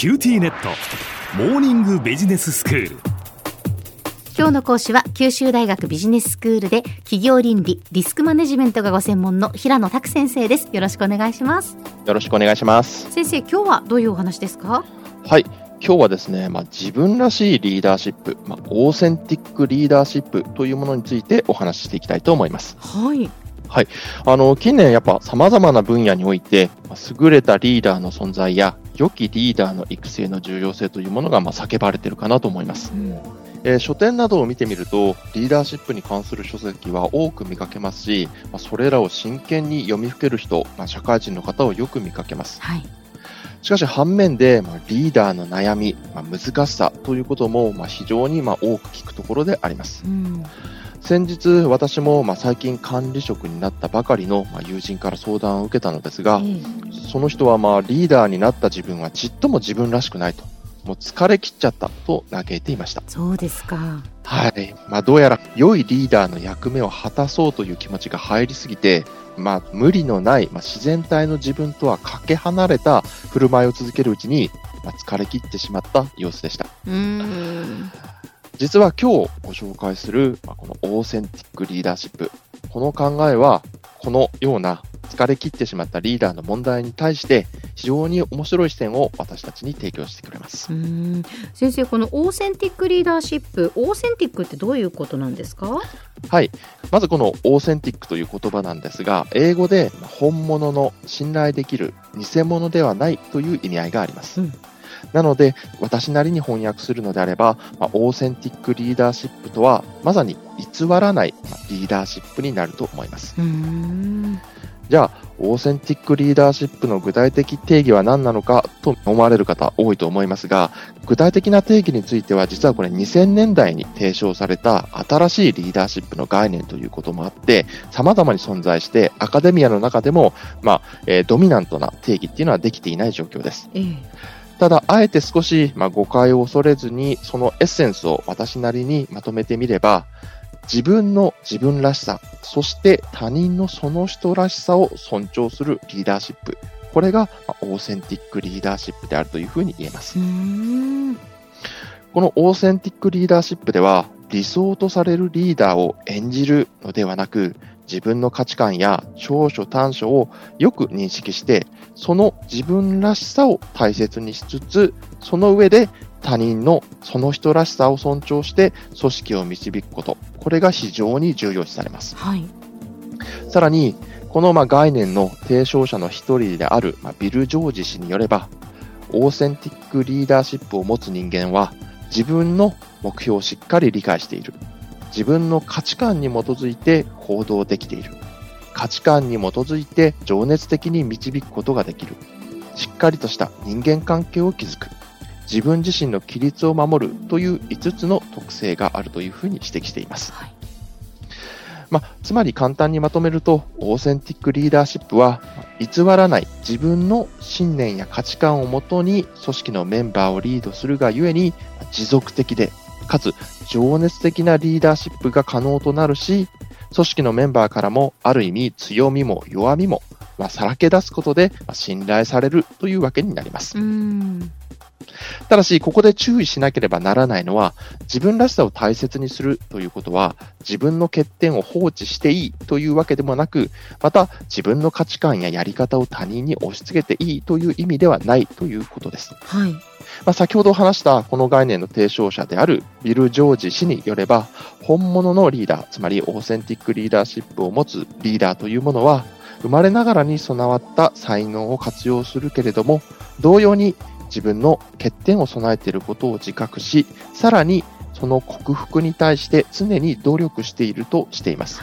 QTnet。モーニングビジネススクール。今日の講師は九州大学ビジネススクールで企業倫理リスクマネジメントがご専門の平野拓先生です。よろしくお願いします。よろしくお願いします。先生今日はどういうお話ですか？はい。今日はですね、まあ、自分らしいリーダーシップ、まあ、オーセンティックリーダーシップというものについてお話ししていきたいと思います。はい。はい。あの、近年やっぱ様々な分野において、優れたリーダーの存在や、良きリーダーの育成の重要性というものが、まあ、叫ばれているかなと思います。うんえー書店などを見てみると、リーダーシップに関する書籍は多く見かけますし、まあ、それらを真剣に読みふける人、まあ、社会人の方をよく見かけます。はいしかし反面で、まあ、リーダーの悩み、まあ、難しさということも、まあ、非常にまあ多く聞くところであります。うん先日、私もまあ最近管理職になったばかりのまあ友人から相談を受けたのですが、ええその人はまあリーダーになった自分はちっとも自分らしくないと、もう疲れ切っちゃったと嘆いていました。そうですかはい。まあどうやら良いリーダーの役目を果たそうという気持ちが入りすぎて、まあ無理のない、まあ、自然体の自分とはかけ離れた振る舞いを続けるうちに、まあ、疲れ切ってしまった様子でした。うーん実は今日ご紹介する、まあ、このオーセンティックリーダーシップ。この考えは、このような疲れ切ってしまったリーダーの問題に対して、非常に面白い視点を私たちに提供してくれます。先生このオーセンティックリーダーシップオーセンティックってどういうことなんですか？はい。まずこのオーセンティックという言葉なんですが、英語でまあ本物の信頼できる偽物ではないという意味合いがあります。うんなので、私なりに翻訳するのであれば、まあオーセンティックリーダーシップとは、まさに偽らないまあリーダーシップになると思います。じゃあ、オーセンティックリーダーシップの具体的定義は何なのかと思われる方多いと思いますが、具体的な定義については実はこれ2000年代に提唱された新しいリーダーシップの概念ということもあって、様々に存在してアカデミアの中でも、まあ、えードミナントな定義っていうのはできていない状況です。ええただ、あえて少し、まあ、誤解を恐れずに、そのエッセンスを私なりにまとめてみれば、自分の自分らしさ、そして他人のその人らしさを尊重するリーダーシップ。これが、まあオーセンティックリーダーシップであるというふうに言えますこのオーセンティックリーダーシップでは、理想とされるリーダーを演じるのではなく、自分の価値観や長所短所をよく認識して、その自分らしさを大切にしつつ、その上で他人のその人らしさを尊重して組織を導くこと。これが非常に重要視されます。はいさらに、このまあ概念の提唱者の一人であるまあビル・ジョージ氏によれば、オーセンティックリーダーシップを持つ人間は、自分の目標をしっかり理解している。自分の価値観に基づいて行動できている。価値観に基づいて情熱的に導くことができる。しっかりとした人間関係を築く。自分自身の規律を守るという5つの特性があるというふうに指摘しています。はいまあ、つまり簡単にまとめると、オーセンティックリーダーシップは、偽らない自分の信念や価値観をもとに組織のメンバーをリードするがゆえに、持続的で、かつ情熱的なリーダーシップが可能となるし、組織のメンバーからもある意味強みも弱みも、まあ、さらけ出すことで信頼されるというわけになります。ただし、ここで注意しなければならないのは、自分らしさを大切にするということは、自分の欠点を放置していいというわけでもなく、また自分の価値観ややり方を他人に押し付けていいという意味ではないということです。はいまあ、先ほど話したこの概念の提唱者であるビル・ジョージ氏によれば、本物のリーダー、つまりオーセンティックリーダーシップを持つリーダーというものは、生まれながらに備わった才能を活用するけれども、同様に自分の欠点を備えていることを自覚し、さらにその克服に対して常に努力しているとしています。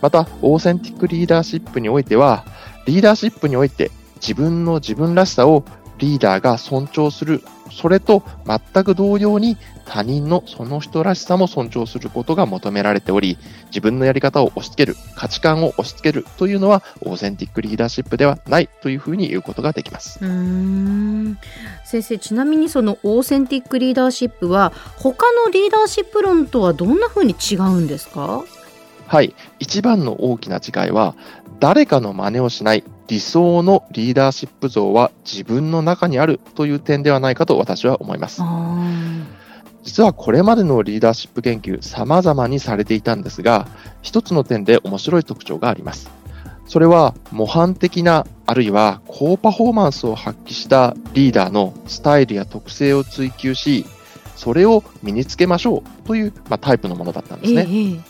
また、オーセンティックリーダーシップにおいては、リーダーシップにおいて自分の自分らしさをリーダーが尊重する、それと全く同様に他人のその人らしさも尊重することが求められており、自分のやり方を押し付ける、価値観を押し付けるというのは、オーセンティックリーダーシップではないというふうに言うことができます。うーん先生ちなみにそのオーセンティックリーダーシップは他のリーダーシップ論とはどんな風に違うんですか？はい。一番の大きな違いは、誰かの真似をしない、理想のリーダーシップ像は自分の中にあるという点ではないかと私は思います。実はこれまでのリーダーシップ研究様々にされていたんですが、一つの点で面白い特徴があります。それは模範的なあるいは高パフォーマンスを発揮したリーダーのスタイルや特性を追求し、それを身につけましょうという、まあ、タイプのものだったんですね。ええ、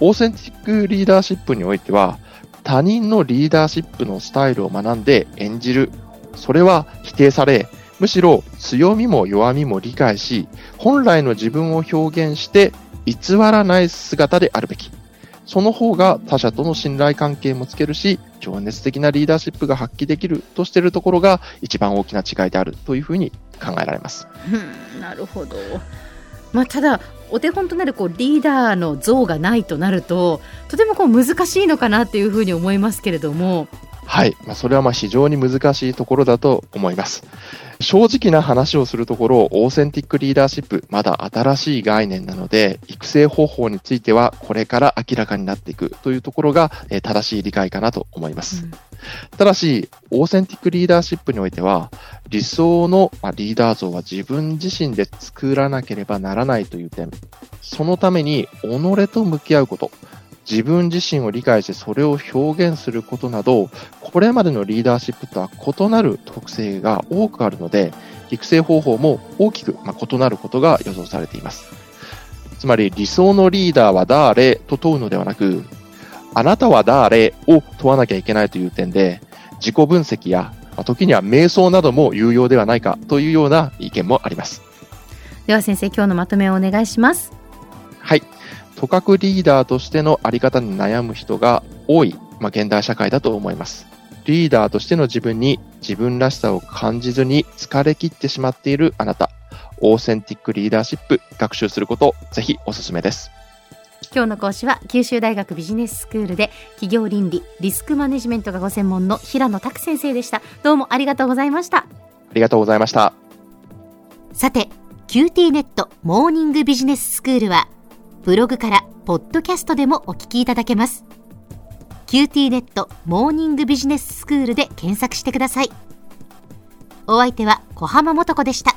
オーセンティックリーダーシップにおいては、他人のリーダーシップのスタイルを学んで演じる。それは否定され、むしろ強みも弱みも理解し、本来の自分を表現して偽らない姿であるべき。その方が他者との信頼関係もつけるし、情熱的なリーダーシップが発揮できるとしているところが一番大きな違いであるというふうに考えられます。なるほど。まあ、ただお手本となるこうリーダーの像がないとなるととてもこう難しいのかなっていうふうに思いますけれども。はい、まあ、それはまあ非常に難しいところだと思います。正直な話をするところ、オーセンティックリーダーシップ、まだ新しい概念なので、育成方法についてはこれから明らかになっていくというところが、え正しい理解かなと思います。うん、ただし、オーセンティックリーダーシップにおいては、理想のリーダー像は自分自身で作らなければならないという点、そのために己と向き合うこと、自分自身を理解してそれを表現することなど、これまでのリーダーシップとは異なる特性が多くあるので、育成方法も大きく異なることが予想されています。つまり理想のリーダーは誰と問うのではなく、あなたは誰を問わなきゃいけないという点で、自己分析や、時には瞑想なども有用ではないかというような意見もあります。では先生、今日のまとめをお願いします。はい。組閣リーダーとしてのあり方に悩む人が多い、まあ、現代社会だと思います。リーダーとしての自分に自分らしさを感じずに疲れ切ってしまっているあなた、オーセンティックリーダーシップ学習すること、ぜひおすすめです。今日の講師は九州大学ビジネススクールで企業倫理リスクマネジメントがご専門の平野拓先生でしたどうもありがとうございましたありがとうございましたさて QT ネットモーニングビジネススクールはブログからポッドキャストでもお聞きいただけます。QT ネットモーニングビジネススクールで検索してください。お相手は小浜もとこでした。